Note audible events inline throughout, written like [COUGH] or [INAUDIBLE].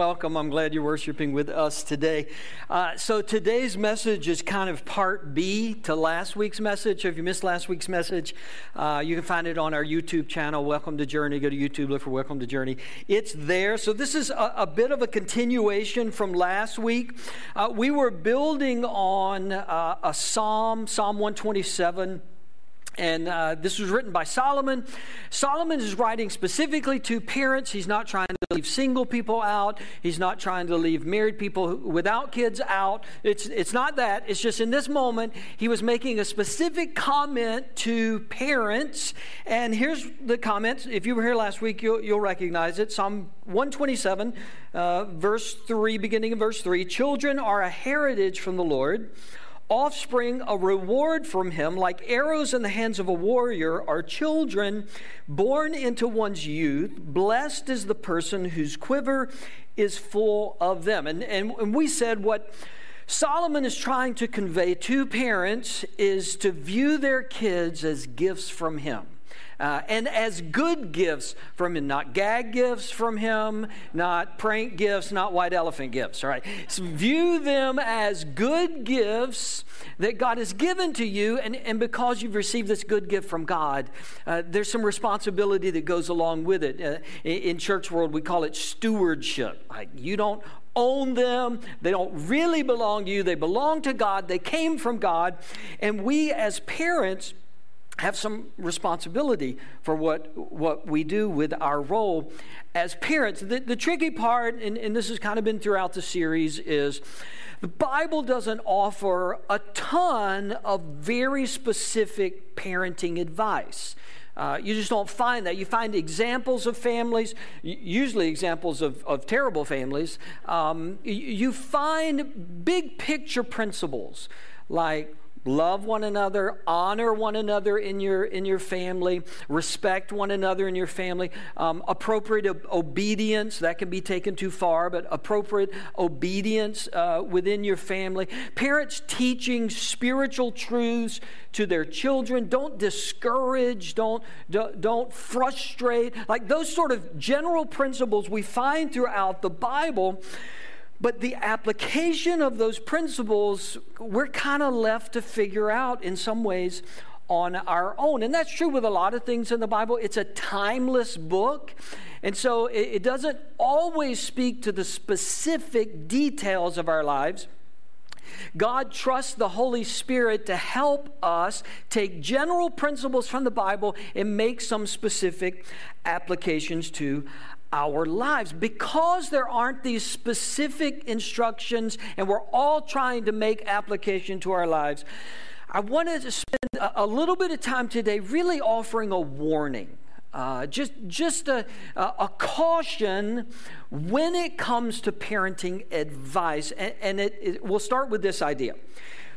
Welcome. I'm glad you're worshiping with us today. Uh, so, today's message is kind of part B to last week's message. If you missed last week's message, uh, you can find it on our YouTube channel, Welcome to Journey. Go to YouTube, look for Welcome to Journey. It's there. So, this is a, a bit of a continuation from last week. Uh, we were building on uh, a psalm, Psalm 127. And uh, this was written by Solomon. Solomon is writing specifically to parents. He's not trying to leave single people out. He's not trying to leave married people without kids out. It's, it's not that. It's just in this moment, he was making a specific comment to parents. And here's the comment. If you were here last week, you'll, you'll recognize it. Psalm 127, uh, verse 3, beginning of verse 3 Children are a heritage from the Lord offspring a reward from him, like arrows in the hands of a warrior, are children born into one's youth. Blessed is the person whose quiver is full of them. And, and, and we said what Solomon is trying to convey to parents is to view their kids as gifts from him. Uh, and as good gifts from him, not gag gifts from him, not prank gifts, not white elephant gifts, all right? So view them as good gifts that God has given to you, and, and because you've received this good gift from God, uh, there's some responsibility that goes along with it. Uh, in, in church world, we call it stewardship. Like you don't own them. They don't really belong to you. They belong to God. They came from God. And we as parents have some responsibility for what, what we do with our role as parents. The, the tricky part, and, and this has kind of been throughout the series, is the Bible doesn't offer a ton of very specific parenting advice. Uh, you just don't find that. You find examples of families, usually examples of, of terrible families. Um, you find big picture principles like love one another honor one another in your in your family respect one another in your family. Um, appropriate obedience that can be taken too far but appropriate obedience uh, within your family. Parents teaching spiritual truths to their children. Don't discourage don't don't, don't frustrate. Like those sort of general principles we find throughout the bible but the application of those principles, we're kind of left to figure out in some ways on our own. And that's true with a lot of things in the Bible. It's a timeless book. And so it, doesn't always speak to the specific details of our lives. God trusts the Holy Spirit to help us take general principles from the Bible and make some specific applications to our lives because there aren't these specific instructions and we're all trying to make application to our lives. I wanted to spend a, little bit of time today really offering a warning. Uh, just just a, a, caution when it comes to parenting advice. And, and it, it, we'll start with this idea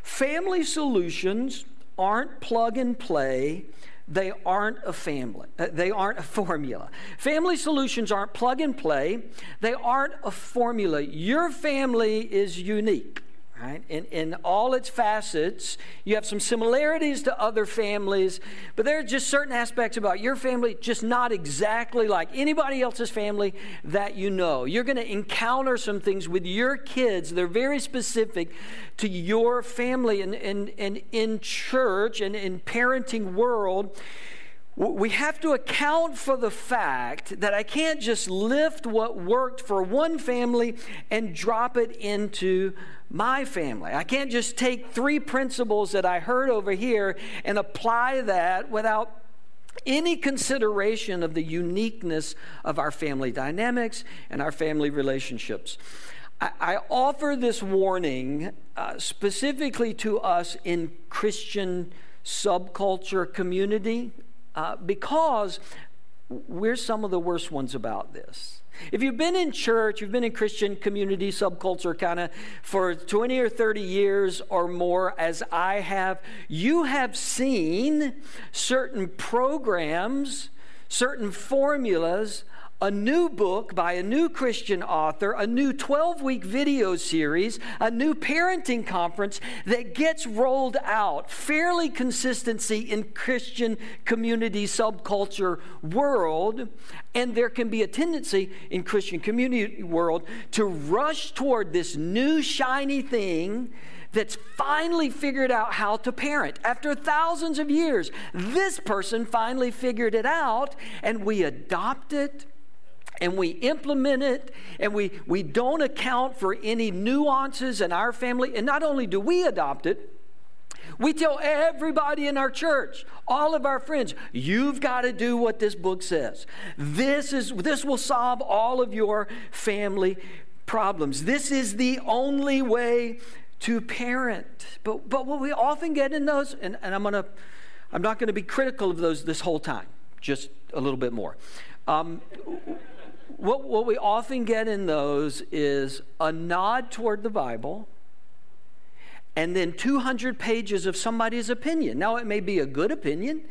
family solutions aren't plug and play they aren't a family. Uh, they aren't a formula. Family solutions aren't plug and play. They aren't a formula. Your family is unique right? In, in all its facets, you have some similarities to other families, but there are just certain aspects about your family just not exactly like anybody else's family that you know. You're going to encounter some things with your kids. They're very specific to your family and, and, and in church and in parenting world we have to account for the fact that I can't just lift what worked for one family and drop it into my family. I can't just take three principles that I heard over here and apply that without any consideration of the uniqueness of our family dynamics and our family relationships. I, offer this warning uh, specifically to us in Christian subculture community uh, because we're some of the worst ones about this. If you've been in church, you've been in Christian community, subculture kind of for 20 or 30 years or more, as I have, you have seen certain programs, certain formulas a new book by a new Christian author, a new 12 week video series, a new parenting conference that gets rolled out fairly consistency in Christian community subculture world. And there can be a tendency in Christian community world to rush toward this new shiny thing that's finally figured out how to parent. After thousands of years, this person finally figured it out, and we adopt it and we implement it and we, we don't account for any nuances in our family. And not only do we adopt it, we tell everybody in our church, all of our friends, you've got to do what this book says. This is this will solve all of your family problems. This is the only way to parent. But but what we often get in those, and, and I'm gonna I'm not gonna be critical of those this whole time, just a little bit more. Um, what, what we often get in those is a nod toward the Bible and then 200 pages of somebody's opinion. Now, it may be a good opinion,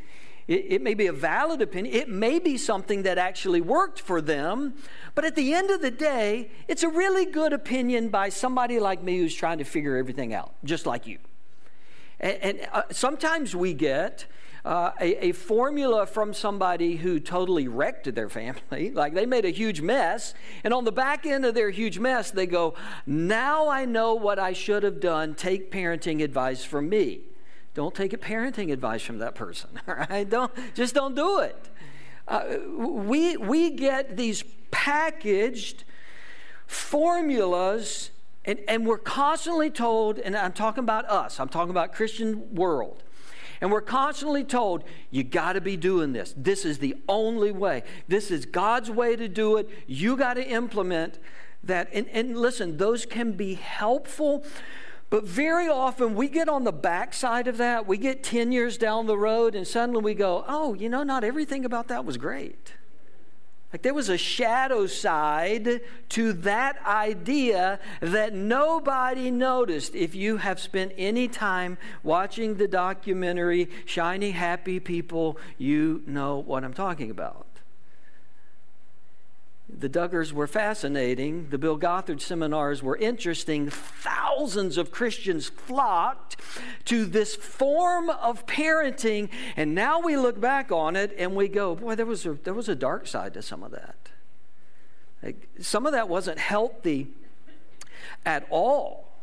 it, it, may be a valid opinion, it may be something that actually worked for them, but at the end of the day, it's a really good opinion by somebody like me who's trying to figure everything out, just like you. And, and uh, sometimes we get uh, a, a, formula from somebody who totally wrecked their family. [LAUGHS] Like they made a huge mess. And on the back end of their huge mess, they go, Now I know what I should have done. Take parenting advice from me. Don't take a parenting advice from that person. [LAUGHS] All right? Don't, just don't do it. Uh, we, we get these packaged formulas and, and we're constantly told, and I'm talking about us, I'm talking about Christian world. And we're constantly told, you got to be doing this. This is the only way. This is God's way to do it. You got to implement that. And, and listen, those can be helpful. But very often we get on the backside of that. We get 10 years down the road and suddenly we go, oh, you know, not everything about that was great. Like there was a shadow side to that idea that nobody noticed. If you have spent any time watching the documentary Shiny Happy People, you know what I'm talking about. The Duggars were fascinating. The Bill Gothard seminars were interesting. Thousands of Christians flocked to this form of parenting, and now we look back on it and we go, boy, there was a, there was a dark side to some of that. Like, some of that wasn't healthy at all.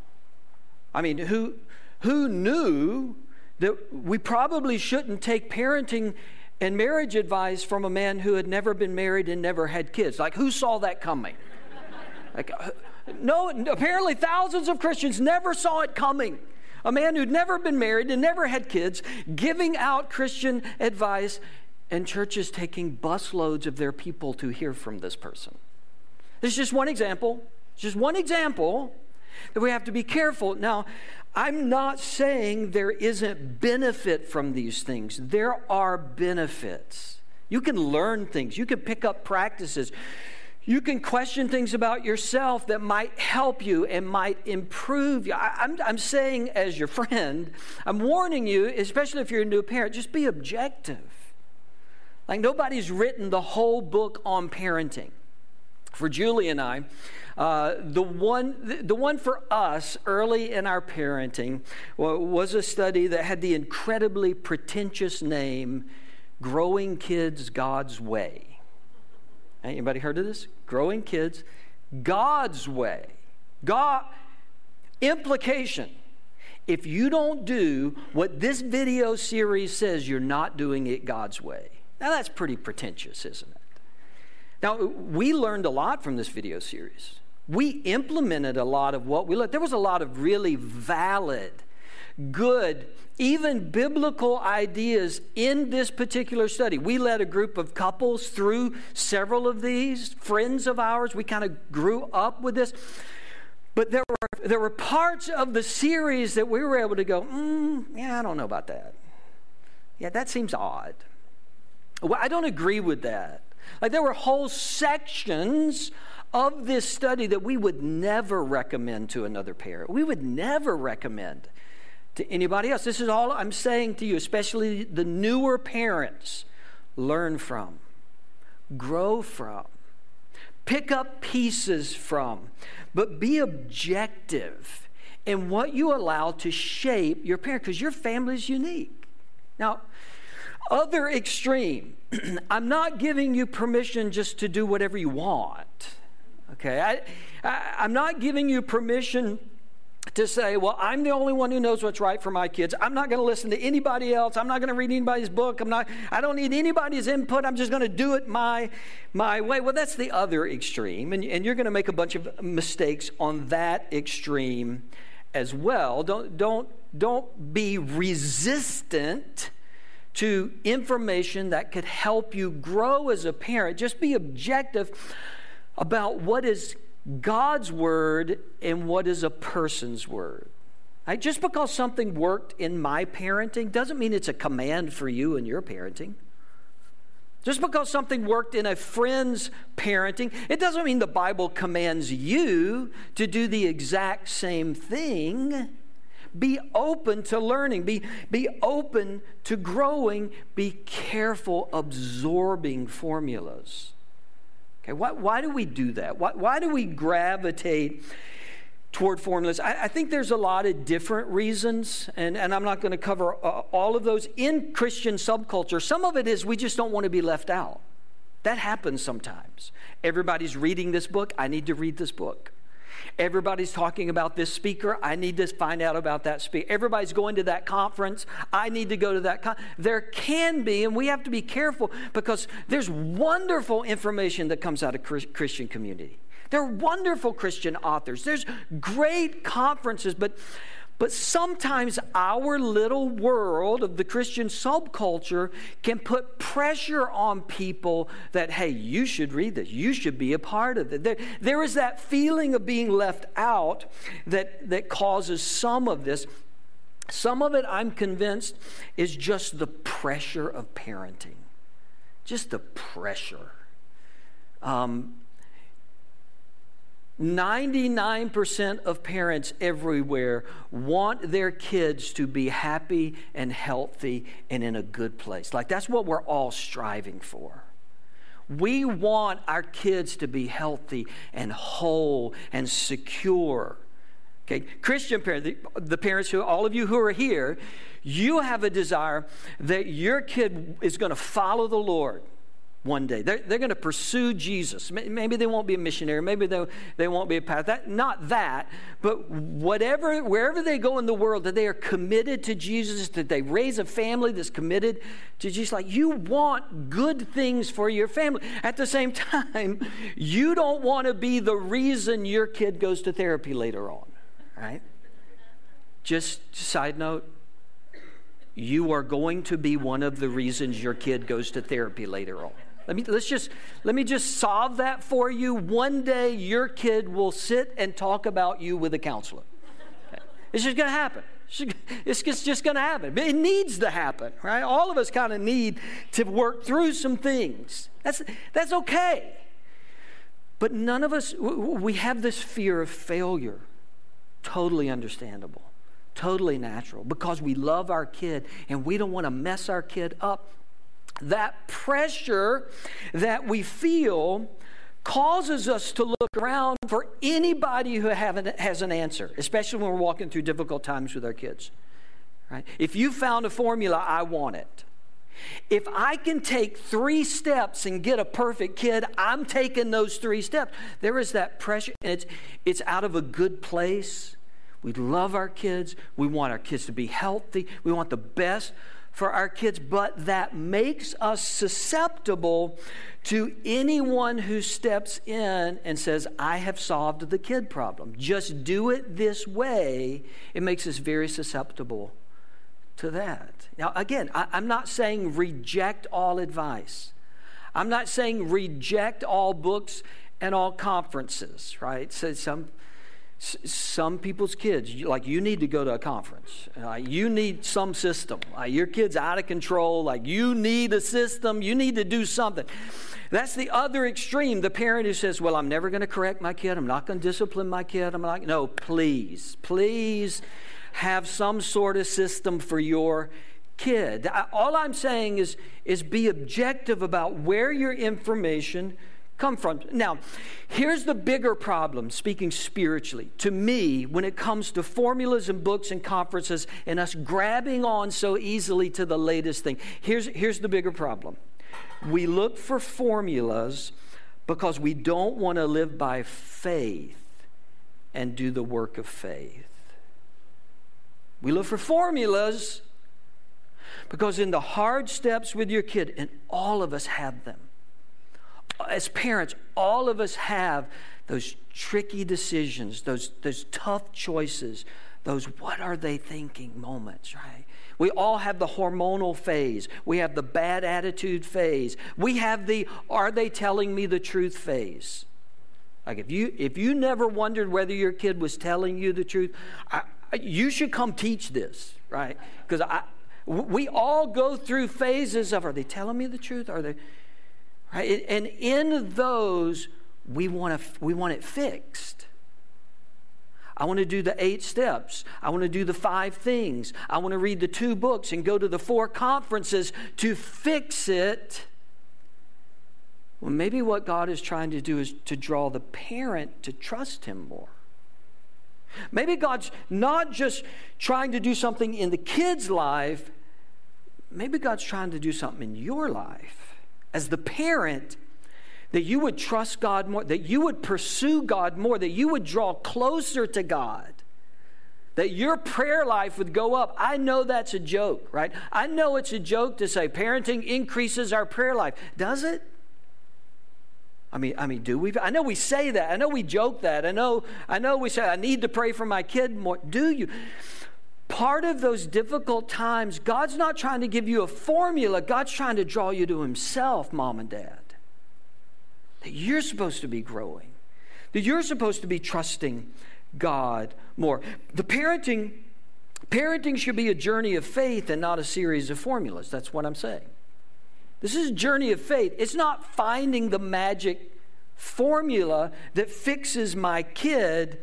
I mean, who, who knew that we probably shouldn't take parenting and marriage advice from a man who had never been married and never had kids. Like, who saw that coming? Like, uh, no, apparently thousands of Christians never saw it coming. A man who'd never been married and never had kids giving out Christian advice, and churches taking busloads of their people to hear from this person. This is just one example. Just one example that we have to be careful. Now, I'm not saying there isn't benefit from these things. There are benefits. You can learn things, you can pick up practices. You can question things about yourself that might help you and might improve you. I, am I'm, I'm saying, as your friend, I'm warning you, especially if you're a new parent, just be objective. Like, nobody's written the whole book on parenting. For Julie and I, uh, the, one, the one for us early in our parenting was a study that had the incredibly pretentious name Growing Kids God's Way. Anybody heard of this? Growing Kids God's Way. God, implication. If you don't do what this video series says, you're not doing it God's way. Now, that's pretty pretentious, isn't it? Now, we learned a lot from this video series we implemented a lot of what we learned. There was a lot of really valid, good, even biblical ideas in this particular study. We led a group of couples through several of these, friends of ours. We kind of grew up with this. But there were, there were parts of the series that we were able to go, mm, yeah, I don't know about that. Yeah, that seems odd. Well, I don't agree with that. Like there were whole sections of this study that we would never recommend to another parent. We would never recommend to anybody else. This is all I'm saying to you, especially the newer parents. Learn from, grow from. pick up pieces from, but be objective in what you allow to shape your parent because your family is unique. Now, other extreme, [CLEARS THROAT] I'm not giving you permission just to do whatever you want. Okay, I, I, am not giving you permission to say, well, I'm the only one who knows what's right for my kids. I'm not going to listen to anybody else. I'm not going to read anybody's book. I'm not, I don't need anybody's input. I'm just going to do it my, my way. Well, that's the other extreme. And, and you're going to make a bunch of mistakes on that extreme as well. Don't, don't, don't be resistant to information that could help you grow as a parent. Just be objective about what is God's word and what is a person's word. Right? Just because something worked in my parenting doesn't mean it's a command for you in your parenting. Just because something worked in a friend's parenting, it doesn't mean the Bible commands you to do the exact same thing. Be open to learning, be, be open to growing, be careful absorbing formulas. Okay, why, why do we do that? Why, why do we gravitate toward formulas? I, I, think there's a lot of different reasons, and, and I'm not going to cover uh, all of those in Christian subculture. Some of it is we just don't want to be left out. That happens sometimes. Everybody's reading this book. I need to read this book. Everybody's talking about this speaker. I need to find out about that speaker. Everybody's going to that conference. I need to go to that. Con- there can be, and we have to be careful because there's wonderful information that comes out of Christian community. There are wonderful Christian authors. There's great conferences, but but sometimes our little world of the Christian subculture can put pressure on people that, hey, you should read this. You should be a part of it. There, there is that feeling of being left out that, that causes some of this. Some of it, I'm convinced, is just the pressure of parenting. Just the pressure. Um, 99% of parents everywhere want their kids to be happy and healthy and in a good place. Like that's what we're all striving for. We want our kids to be healthy and whole and secure. Okay, Christian parents, the, the parents who, all of you who are here, you have a desire that your kid is going to follow the Lord one day. They're, they're going to pursue Jesus. Maybe they won't be a missionary. Maybe they, they won't be a pastor. That, not that, but whatever, wherever they go in the world, that they are committed to Jesus, that they raise a family that's committed to Jesus. Like you want good things for your family. At the same [LAUGHS] time, you don't want to be the reason your kid goes to therapy later on, right? Just side note, you are going to be one of the reasons your kid goes to therapy later on. Let me, let's just, let me just solve that for you. One day your kid will sit and talk about you with a counselor. It's just going to happen. It's just, just going to happen. It needs to happen, right? All of us kind of need to work through some things. That's, that's okay. But none of us, we have this fear of failure. Totally understandable, totally natural, because we love our kid and we don't want to mess our kid up that pressure that we feel causes us to look around for anybody who has an answer, especially when we're walking through difficult times with our kids. Right? If you found a formula, I want it. If I can take three steps and get a perfect kid, I'm taking those three steps. There is that pressure, and it's, it's out of a good place. We love our kids. We want our kids to be healthy. We want the best for our kids, but that makes us susceptible to anyone who steps in and says, I have solved the kid problem. Just do it this way. It makes us very susceptible to that. Now, again, I, am not saying reject all advice. I'm not saying reject all books and all conferences, right? So some some people's kids, like you need to go to a conference. Uh, you need some system. Uh, your kid's out of control. Like you need a system. You need to do something. That's the other extreme. The parent who says, "Well, I'm never going to correct my kid. I'm not going to discipline my kid. I'm not." No, please, please, have some sort of system for your kid. All I'm saying is is be objective about where your information come from. Now, here's the bigger problem, speaking spiritually. To me, when it comes to formulas and books and conferences and us grabbing on so easily to the latest thing, here's, here's the bigger problem. We look for formulas because we don't want to live by faith and do the work of faith. We look for formulas because in the hard steps with your kid, and all of us have them, as parents, all of us have those tricky decisions, those, those tough choices, those what are they thinking moments, right? We all have the hormonal phase. We have the bad attitude phase. We have the are they telling me the truth phase. Like if you if you never wondered whether your kid was telling you the truth, I, you should come teach this, right? Because I we all go through phases of are they telling me the truth? Are they Right? And in those, we want, to, we want it fixed. I want to do the eight steps. I want to do the five things. I want to read the two books and go to the four conferences to fix it. Well, maybe what God is trying to do is to draw the parent to trust Him more. Maybe God's not just trying to do something in the kid's life, maybe God's trying to do something in your life as the parent, that you would trust God more, that you would pursue God more, that you would draw closer to God, that your prayer life would go up. I know that's a joke, right? I know it's a joke to say parenting increases our prayer life. Does it? I mean, I mean, do we? I know we say that. I know we joke that. I know, I know we say, I need to pray for my kid more. Do you? Part of those difficult times, God's not trying to give you a formula, God's trying to draw you to Himself, mom and dad. That you're supposed to be growing, that you're supposed to be trusting God more. The parenting, parenting should be a journey of faith and not a series of formulas. That's what I'm saying. This is a journey of faith. It's not finding the magic formula that fixes my kid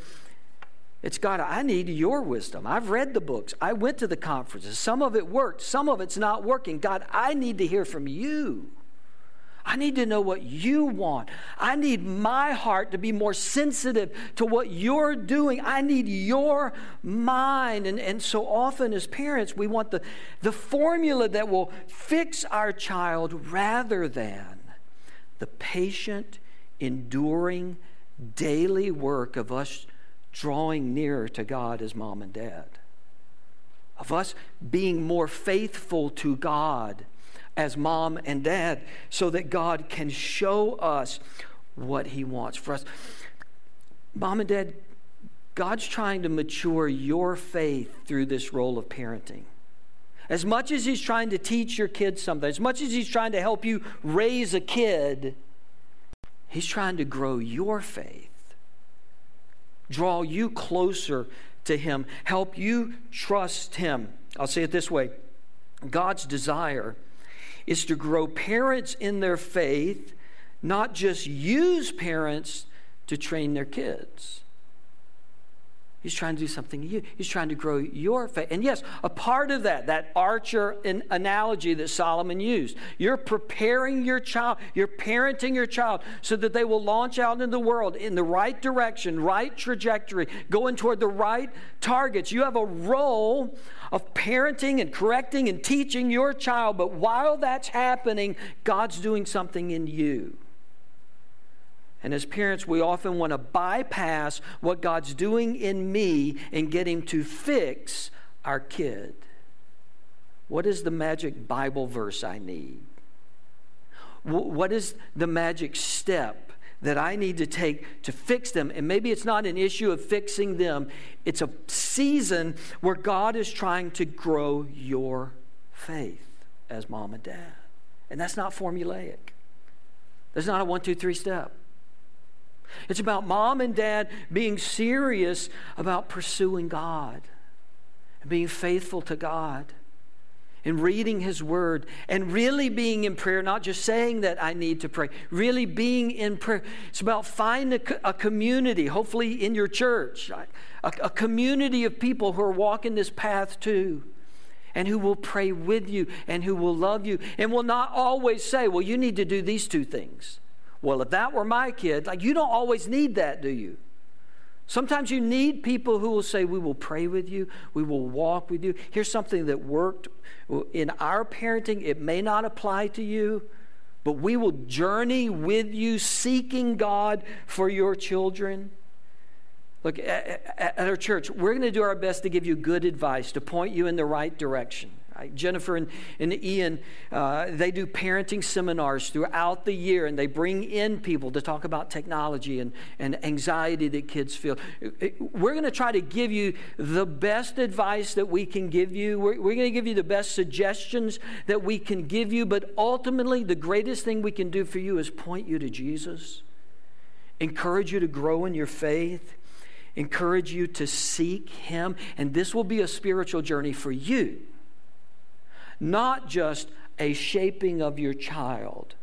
it's God, I need your wisdom. I've read the books. I went to the conferences. Some of it worked, some of it's not working. God, I need to hear from you. I need to know what you want. I need my heart to be more sensitive to what you're doing. I need your mind. And, and so often, as parents, we want the, the formula that will fix our child rather than the patient, enduring, daily work of us drawing nearer to God as mom and dad, of us being more faithful to God as mom and dad, so that God can show us what He wants for us. Mom and dad, God's trying to mature your faith through this role of parenting. As much as He's trying to teach your kids something, as much as He's trying to help you raise a kid, He's trying to grow your faith draw you closer to Him, help you trust Him. I'll say it this way God's desire is to grow parents in their faith, not just use parents to train their kids. He's trying to do something to you. He's trying to grow your faith. And yes, a part of that, that archer analogy that Solomon used, you're preparing your child, you're parenting your child so that they will launch out in the world in the right direction, right trajectory, going toward the right targets. You have a role of parenting and correcting and teaching your child, but while that's happening, God's doing something in you. And as parents, we often want to bypass what God's doing in me and get Him to fix our kid. What is the magic Bible verse I need? What is the magic step that I need to take to fix them? And maybe it's not an issue of fixing them, it's a season where God is trying to grow your faith as mom and dad. And that's not formulaic, there's not a one, two, three step. It's about mom and dad being serious about pursuing God and being faithful to God and reading His Word and really being in prayer, not just saying that I need to pray, really being in prayer. It's about finding a, community, hopefully in your church, a, a community of people who are walking this path too and who will pray with you and who will love you and will not always say, Well, you need to do these two things. Well, if that were my kid, like you don't always need that, do you? Sometimes you need people who will say, We will pray with you, we will walk with you. Here's something that worked in our parenting. It may not apply to you, but we will journey with you seeking God for your children. Look, at, our church, we're going to do our best to give you good advice, to point you in the right direction. Jennifer and, and Ian, uh, they do parenting seminars throughout the year, and they bring in people to talk about technology and, and anxiety that kids feel. We're going to try to give you the best advice that we can give you. We're, we're going to give you the best suggestions that we can give you, but ultimately, the greatest thing we can do for you is point you to Jesus, encourage you to grow in your faith encourage you to seek Him. And this will be a spiritual journey for you not just a shaping of your child,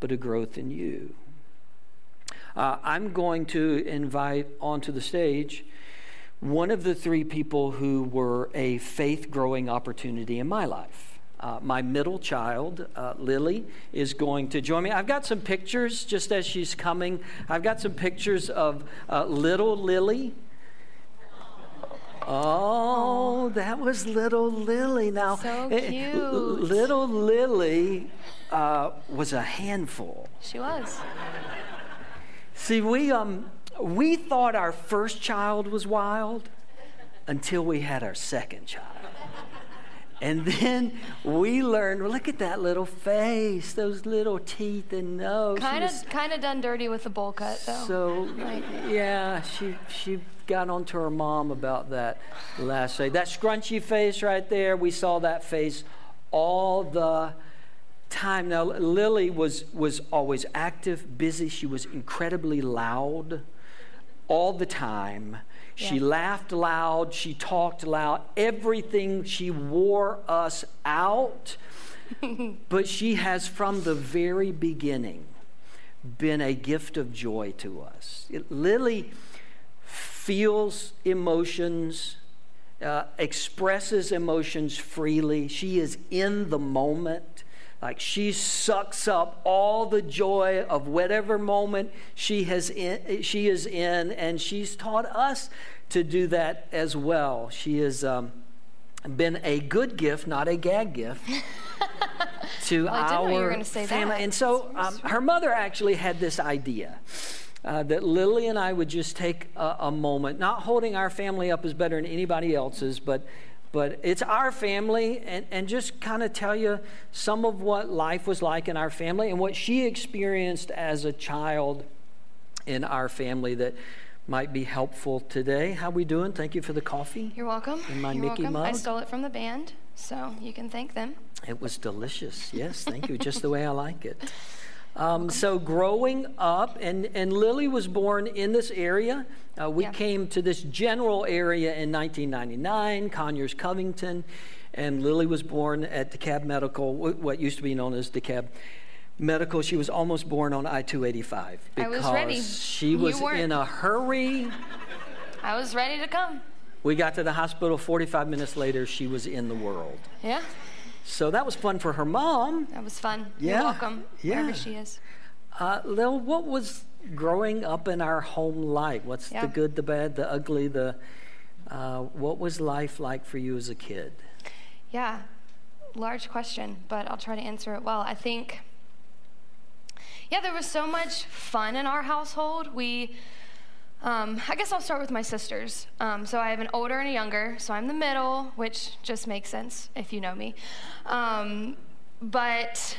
but a growth in you. Uh, I'm going to invite onto the stage one of the three people who were a faith growing opportunity in my life. Uh, my middle child, uh, Lily, is going to join me. I've got some pictures just as she's coming. I've got some pictures of uh, little Lily. Oh, that was little Lily. Now, so eh, cute. little Lily uh, was a handful. She was. See, we um, we thought our first child was wild until we had our second child. And then we learned, look at that little face, those little teeth and nose. Kind of, kind of done dirty with the bowl cut, though. So, yeah, she she got onto her mom about that last day. That scrunchy face right there, we saw that face all the time. Now, Lily was, was always active, busy. She was incredibly loud all the time. She yeah. laughed loud. She talked loud. Everything, she wore us out. [LAUGHS] but she has, from the very beginning, been a gift of joy to us. Lily feels emotions, uh, expresses emotions freely. She is in the moment. Like she sucks up all the joy of whatever moment she, has in, she is in, and she's taught us to do that as well. She has um, been a good gift, not a gag gift. [LAUGHS] to well, our family. That. And so um, her mother actually had this idea uh, that Lily and I would just take a, a, moment, not holding our family up as better than anybody else's, but but it's our family, and, and just kind of tell you some of what life was like in our family and what she experienced as a child in our family that might be helpful today. How we doing? Thank you for the coffee. You're welcome. In my You're Mickey welcome. mug. I stole it from the band, so you can thank them. It was delicious. Yes, thank you. Just the way I like it. Um, so growing up, and, and Lily was born in this area. Uh, we yeah. came to this general area in 1999, Conyers, Covington, and Lily was born at DeKalb Medical, what used to be known as DeKalb Medical. She was almost born on I-285 because I was ready. she was in a hurry. I was ready to come. We got to the hospital 45 minutes later, she was in the world. Yeah. So that was fun for her mom. That was fun. Yeah. You're welcome, yeah. wherever she is. Uh, Lil, what was growing up in our home like? What's yeah. the good, the bad, the ugly, the uh, what was life like for you as a kid? Yeah, large question, but I'll try to answer it well. I think, yeah, there was so much fun in our household. We um, I guess I'll start with my sisters. Um, so I have an older and a younger, so I'm the middle, which just makes sense if you know me. Um, but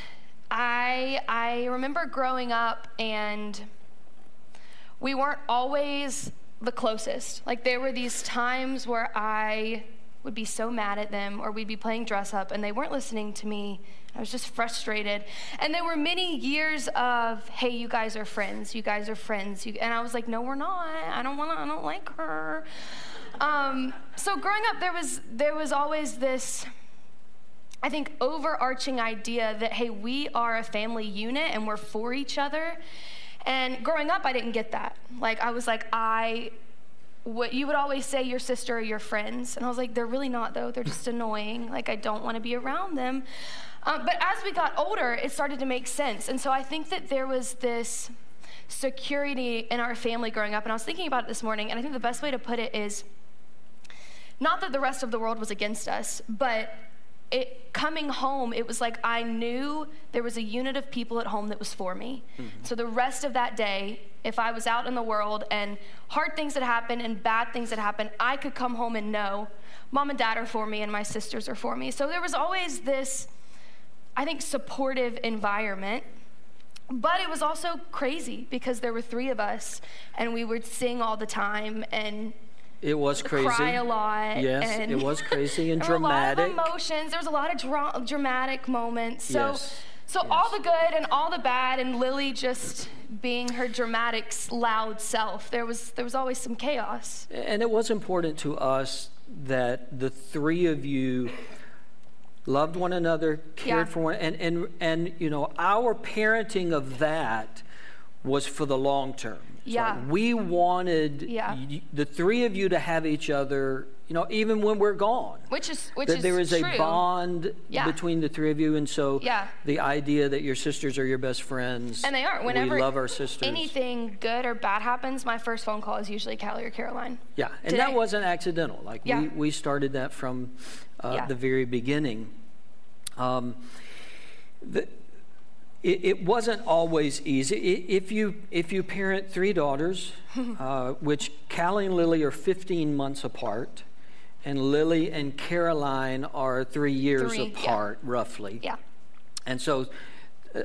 I, I remember growing up and we weren't always the closest. Like there were these times where I would be so mad at them or we'd be playing dress up and they weren't listening to me I was just frustrated. And there were many years of, hey, you guys are friends. You guys are friends. You, and I was like, no, we're not. I don't want to, I don't like her. Um, so growing up, there was, there was always this, I think, overarching idea that, hey, we are a family unit and we're for each other. And growing up, I didn't get that. Like, I was like, I what you would always say your sister or your friends. And I was like, they're really not, though. They're just annoying. Like, I don't want to be around them. Um, but as we got older, it started to make sense. And so I think that there was this security in our family growing up. And I was thinking about it this morning, and I think the best way to put it is not that the rest of the world was against us, but it coming home, it was like I knew there was a unit of people at home that was for me. Mm-hmm. So the rest of that day, if I was out in the world and hard things had happened and bad things had happened, I could come home and know mom and dad are for me and my sisters are for me. So there was always this, I think, supportive environment. But it was also crazy because there were three of us and we would sing all the time and it was crazy. Cry a lot. Yes, it was crazy and there [LAUGHS] dramatic. There were a lot of emotions. There was a lot of dra- dramatic moments. So, yes. So yes. all the good and all the bad, and Lily just being her dramatic, loud self. There was there was always some chaos. And it was important to us that the three of you loved one another, cared yeah. for one, and and and you know our parenting of that was for the long term. Yeah. we wanted yeah. y- the three of you to have each other, you know, even when we're gone. Which is which that is there is true. a bond yeah. between the three of you, and so yeah. the idea that your sisters are your best friends. And they are. Whenever we love our sisters. Anything good or bad happens, my first phone call is usually Callie or Caroline. Yeah, and Today. that wasn't accidental. Like yeah. we we started that from uh, the very beginning. Um, the, it, it wasn't always easy. If you, if you parent three daughters, [LAUGHS] uh, which Callie and Lily are 15 months apart, and Lily and Caroline are three years three, apart, yeah. roughly. Yeah. And so, uh,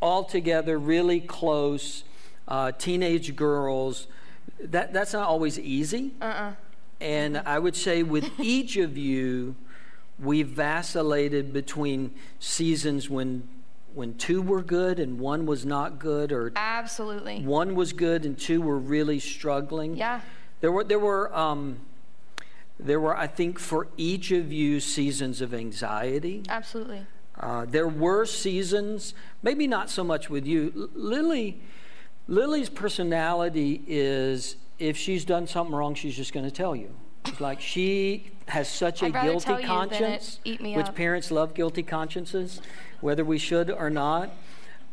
all together, really close, uh, teenage girls. That, that's not always easy. Uh-uh. And I would say with [LAUGHS] each of you, we vacillated between seasons when when two were good and one was not good or absolutely one was good and two were really struggling yeah there were there were um, there were i think for each of you seasons of anxiety absolutely uh, there were seasons maybe not so much with you L- lily lily's personality is if she's done something wrong she's just going to tell you like she has such a guilty conscience which up. parents love guilty consciences whether we should or not.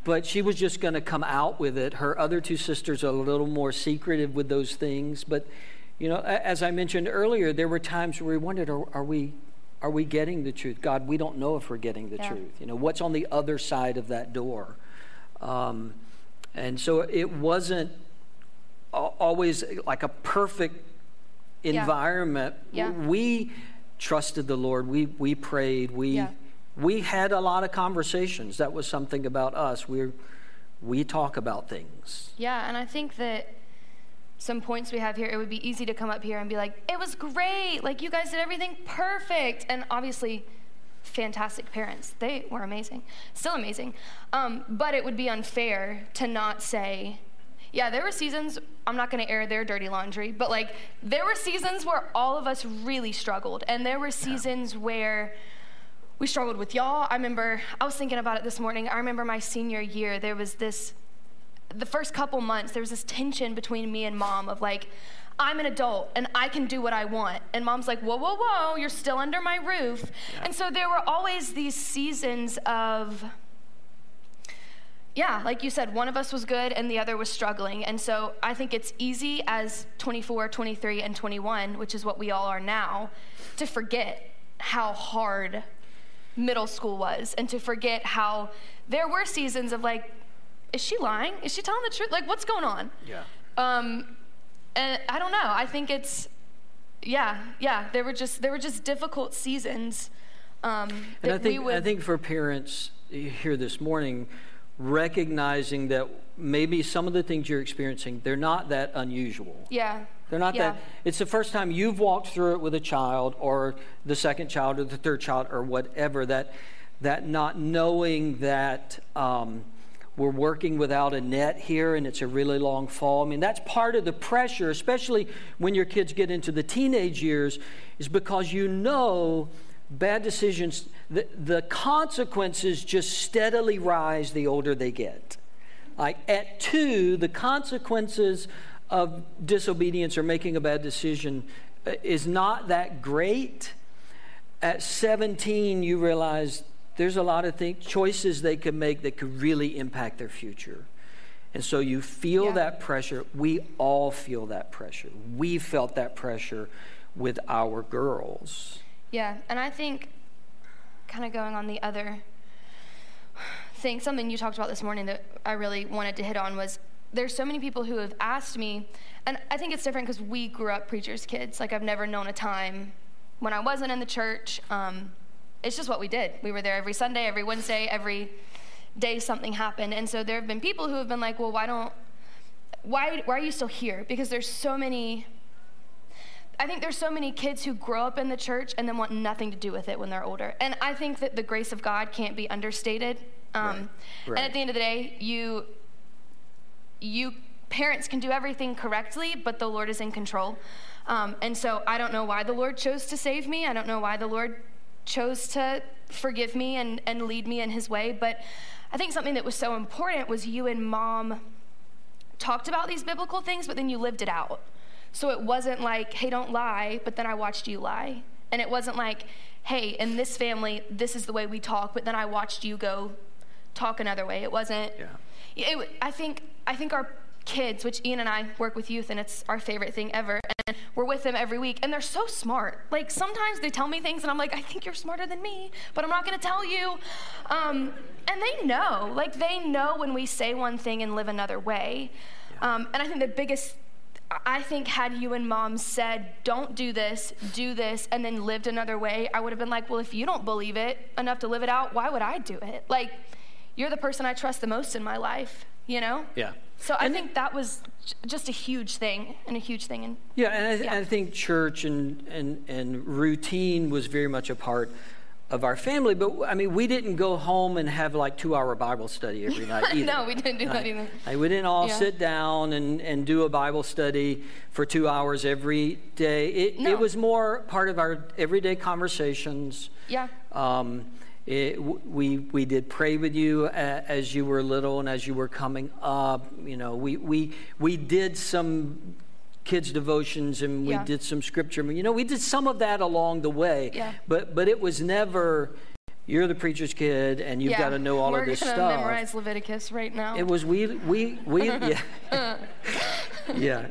But she was just going to come out with it. Her other two sisters are a little more secretive with those things. But, you know, as I mentioned earlier, there were times where we wondered, are, are we are we getting the truth? God, we don't know if we're getting the yeah. truth. You know, what's on the other side of that door? Um, and so it wasn't always like a perfect environment. Yeah. We trusted the Lord. We we prayed. We we had a lot of conversations. That was something about us. We we talk about things. Yeah, and I think that some points we have here, it would be easy to come up here and be like, "It was great. Like you guys did everything perfect." And obviously, fantastic parents. They were amazing. Still amazing. Um, but it would be unfair to not say, yeah, there were seasons, I'm not going to air their dirty laundry, but like there were seasons where all of us really struggled. And there were seasons yeah. where we struggled with y'all. I remember, I was thinking about it this morning. I remember my senior year, there was this, the first couple months, there was this tension between me and mom of like, I'm an adult and I can do what I want. And mom's like, whoa, whoa, whoa, you're still under my roof. Yeah. And so there were always these seasons of, yeah, like you said, one of us was good and the other was struggling. And so I think it's easy as 24, 23, and 21, which is what we all are now, to forget how hard middle school was and to forget how there were seasons of like, is she lying? Is she telling the truth? Like, what's going on? Yeah. Um, and I don't know. I think it's, yeah, yeah. There were just there were just difficult seasons. Um, and I think would, I think for parents here this morning, recognizing that maybe some of the things you're experiencing they're not that unusual. Yeah. They're not yeah. that. It's the first time you've walked through it with a child, or the second child, or the third child, or whatever. That that not knowing that um, we're working without a net here, and it's a really long fall. I mean, that's part of the pressure, especially when your kids get into the teenage years, is because you know bad decisions. The, the consequences just steadily rise the older they get. Like at two, the consequences of disobedience or making a bad decision uh, is not that great, at 17, you realize there's a lot of things, choices they could make that could really impact their future. And so you feel yeah. that pressure. We all feel that pressure. We felt that pressure with our girls. Yeah, and I think, kind of going on the other thing, something you talked about this morning that I really wanted to hit on was there's so many people who have asked me, and I think it's different because we grew up preachers' kids. Like, I've never known a time when I wasn't in the church. Um, it's just what we did. We were there every Sunday, every Wednesday, every day something happened. And so there have been people who have been like, well, why don't, why, why are you still here? Because there's so many, I think there's so many kids who grow up in the church and then want nothing to do with it when they're older. And I think that the grace of God can't be understated. Um, right. Right. And at the end of the day, you, you parents can do everything correctly, but the Lord is in control. Um, and so I don't know why the Lord chose to save me. I don't know why the Lord chose to forgive me and, and lead me in his way. But I think something that was so important was you and mom talked about these biblical things, but then you lived it out. So it wasn't like, hey, don't lie, but then I watched you lie. And it wasn't like, hey, in this family, this is the way we talk, but then I watched you go talk another way. It wasn't. Yeah. It, I think I think our kids, which Ian and I work with youth, and it's our favorite thing ever. And we're with them every week, and they're so smart. Like sometimes they tell me things, and I'm like, I think you're smarter than me, but I'm not going to tell you. Um, and they know, like they know when we say one thing and live another way. Um, and I think the biggest I think had you and mom said, don't do this, do this, and then lived another way, I would have been like, well, if you don't believe it enough to live it out, why would I do it? Like, you're the person I trust the most in my life, you know? Yeah. So I think that was just a huge thing and a huge thing. And yeah, and I, yeah. I think church and, and, and routine was very much a part of our family. But I mean, we didn't go home and have like two hour Bible study every night [LAUGHS] either. no, we didn't do that either. Like, we didn't all yeah. sit down and, and do a Bible study for two hours every day. It, no. it was more part of our everyday conversations. Yeah. Um, it, we, we did pray with you uh, as you were little and as you were coming up. You know, we, we, we did some kids devotions and we yeah. did some scripture. You know, we did some of that along the way. Yeah. But, but it was never, you're the preacher's kid and you've yeah. got to know all We're of this stuff. We're memorize Leviticus right now. It was we, we, we, [LAUGHS] yeah. [LAUGHS] yeah.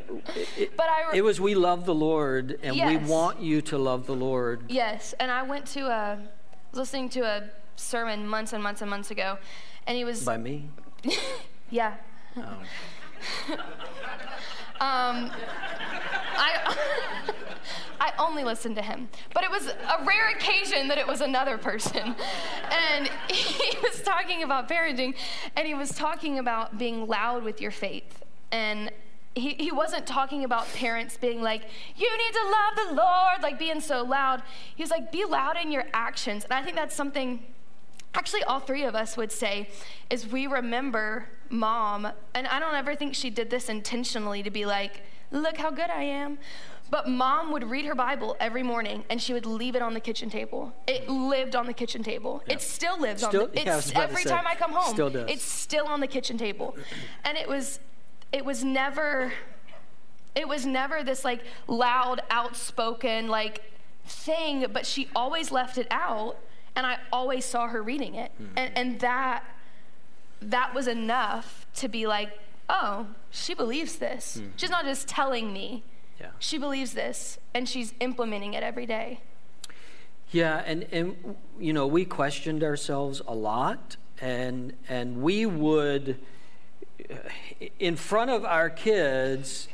It, but I re- it was we love the Lord and yes. we want you to love the Lord. Yes. And I went to a, was listening to a sermon months and months and months ago, and he was by me. [LAUGHS] yeah. Oh. [LAUGHS] um, I. [LAUGHS] I only listened to him. But it was a rare occasion that it was another person. And he was talking about parenting, and he was talking about being loud with your faith. And he, he wasn't talking about parents being like, you need to love the Lord, like being so loud. He was like, be loud in your actions. And I think that's something, actually, all three of us would say, is we remember mom. And I don't ever think she did this intentionally to be like, look how good I am. But mom would read her Bible every morning and she would leave it on the kitchen table. It lived on the kitchen table. Yeah. It still lives still, on the yeah, it's every time I come home. Still does. It's still on the kitchen table. And it was it was never it was never this like loud outspoken like thing but she always left it out and i always saw her reading it mm-hmm. and, and that that was enough to be like oh she believes this mm-hmm. she's not just telling me yeah. she believes this and she's implementing it every day yeah and and you know we questioned ourselves a lot and and we would in front of our kids,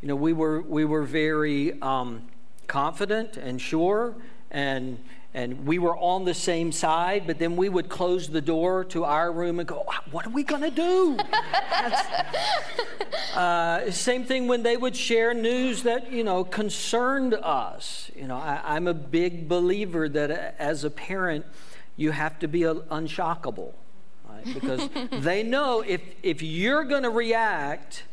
you know, we were we were very um, confident and sure, and and we were on the same side. But then we would close the door to our room and go, "What are we going to do?" uh, same thing when they would share news that you know concerned us. You know, I, I'm a big believer that uh, as a parent, you have to be unshockable right? Because they know if, if you're going to react,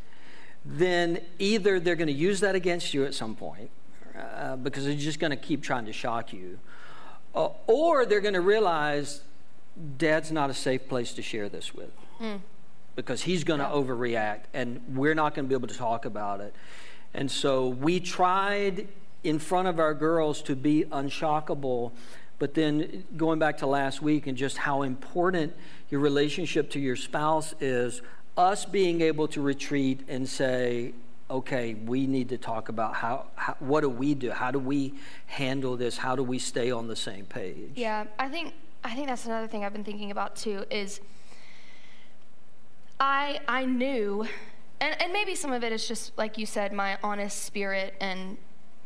then either they're going to use that against you at some point, uh, because they're just going to keep trying to shock you, uh, or they're going to realize dad's not a safe place to share this with. Mm. because he's going to yeah. overreact and we're not going to be able to talk about it. And so we tried in front of our girls to be unshockable, but then going back to last week and just how important your relationship to your spouse is, us being able to retreat and say, okay, we need to talk about how, how, what do we do? How do we handle this? How do we stay on the same page? Yeah, I think I think that's another thing I've been thinking about too is I I knew and, and maybe some of it is just like you said, my honest spirit and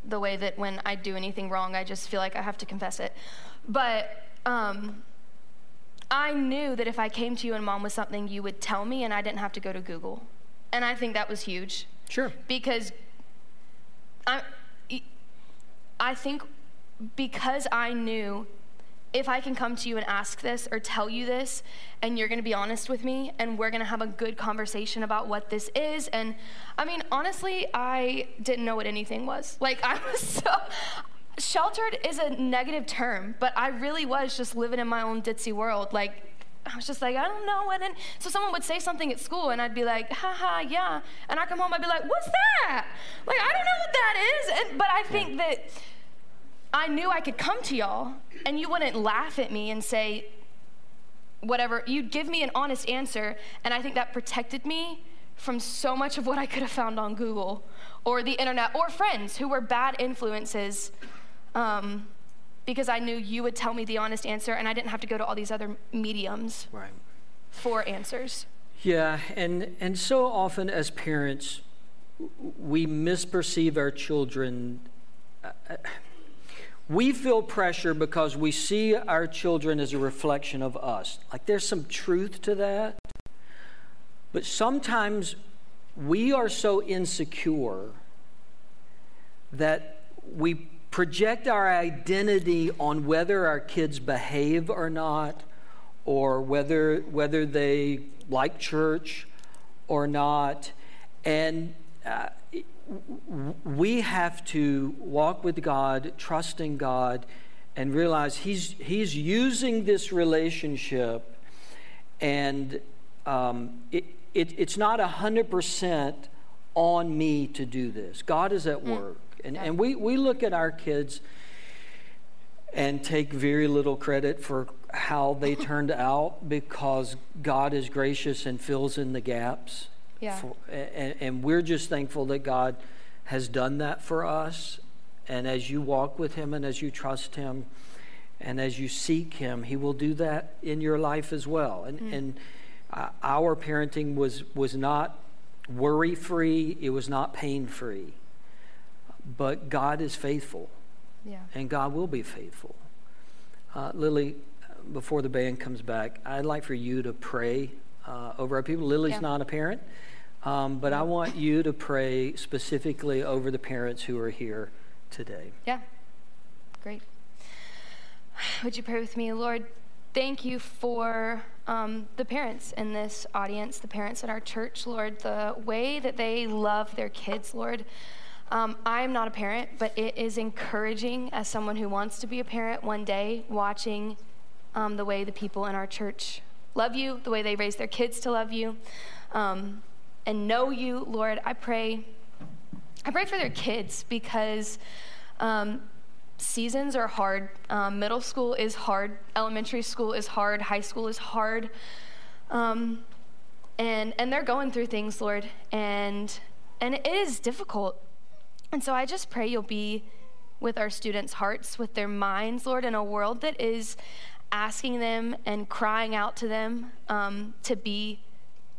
the way that when I do anything wrong, I just feel like I have to confess it. But um, I knew that if I came to you and mom with something, you would tell me and I didn't have to go to Google. And I think that was huge. Sure. Because I, I think because I knew if I can come to you and ask this or tell you this, and you're gonna be honest with me, and we're gonna have a good conversation about what this is. And I mean, honestly, I didn't know what anything was. Like, I was [LAUGHS] so. Sheltered is a negative term, but I really was just living in my own ditzy world. Like, I was just like, I don't know. And then, so someone would say something at school, and I'd be like, haha, yeah. And I come home, I'd be like, what's that? Like, I don't know what that is. And, but I think that I knew I could come to y'all and you wouldn't laugh at me and say, whatever. You'd give me an honest answer, and I think that protected me from so much of what I could have found on Google or the internet or friends who were bad influences um, because I knew you would tell me the honest answer and I didn't have to go to all these other mediums right. for answers. Yeah, and, and so often as parents, we misperceive our children. Uh, we feel pressure because we see our children as a reflection of us. Like there's some truth to that. But sometimes we are so insecure that we project our identity on whether our kids behave or not, or whether, whether they like church or not. And uh, we have to walk with God, trusting God, and realize He's, he's using this relationship, and um, it, it, it's not 100% on me to do this. God is at hmm. work. And, and we, we look at our kids and take very little credit for how they [LAUGHS] turned out because God is gracious and fills in the gaps. Yeah. For, and, and we're just thankful that God has done that for us. And as you walk with Him and as you trust Him and as you seek Him, He will do that in your life as well. And, mm. and uh, our parenting was, was not worry free, it was not pain free. But God is faithful. Yeah. And God will be faithful. Uh, Lily, before the band comes back, I'd like for you to pray uh, over our people. Lily's yeah. not a parent. Um, but I want you to pray specifically over the parents who are here today. Yeah, great. Would you pray with me, Lord? Thank you for um, the parents in this audience, the parents in our church, Lord, the way that they love their kids, Lord. Um, I am not a parent, but it is encouraging as someone who wants to be a parent one day, watching um, the way the people in our church love you, the way they raise their kids to love you. Um, and know you, Lord, I pray. I pray for their kids because um, seasons are hard. Um, middle school is hard. Elementary school is hard. High school is hard. Um, and and they're going through things, Lord, and and it is difficult. And so I just pray you'll be with our students' hearts, with their minds, Lord, in a world that is asking them and crying out to them um, to be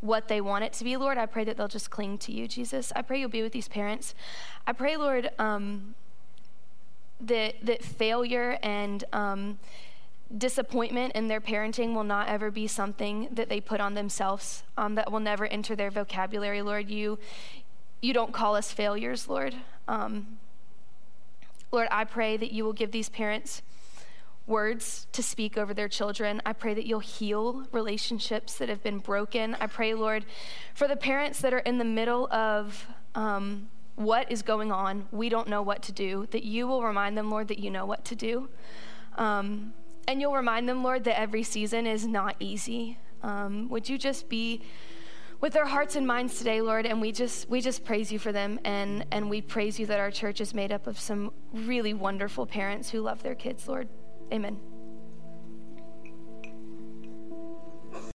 what they want it to be, Lord. I pray that they'll just cling to you, Jesus. I pray you'll be with these parents. I pray, Lord, um, that that failure and um, disappointment in their parenting will not ever be something that they put on themselves. Um, that will never enter their vocabulary, Lord. You you don't call us failures, Lord. Um, Lord, I pray that you will give these parents words to speak over their children. I pray that you'll heal relationships that have been broken. I pray, Lord, for the parents that are in the middle of um, what is going on, we don't know what to do, that you will remind them, Lord, that you know what to do. Um, and you'll remind them, Lord, that every season is not easy. Um, would you just be with their hearts and minds today, Lord, and we just we just praise you for them and and we praise you that our church is made up of some really wonderful parents who love their kids, Lord. Amen.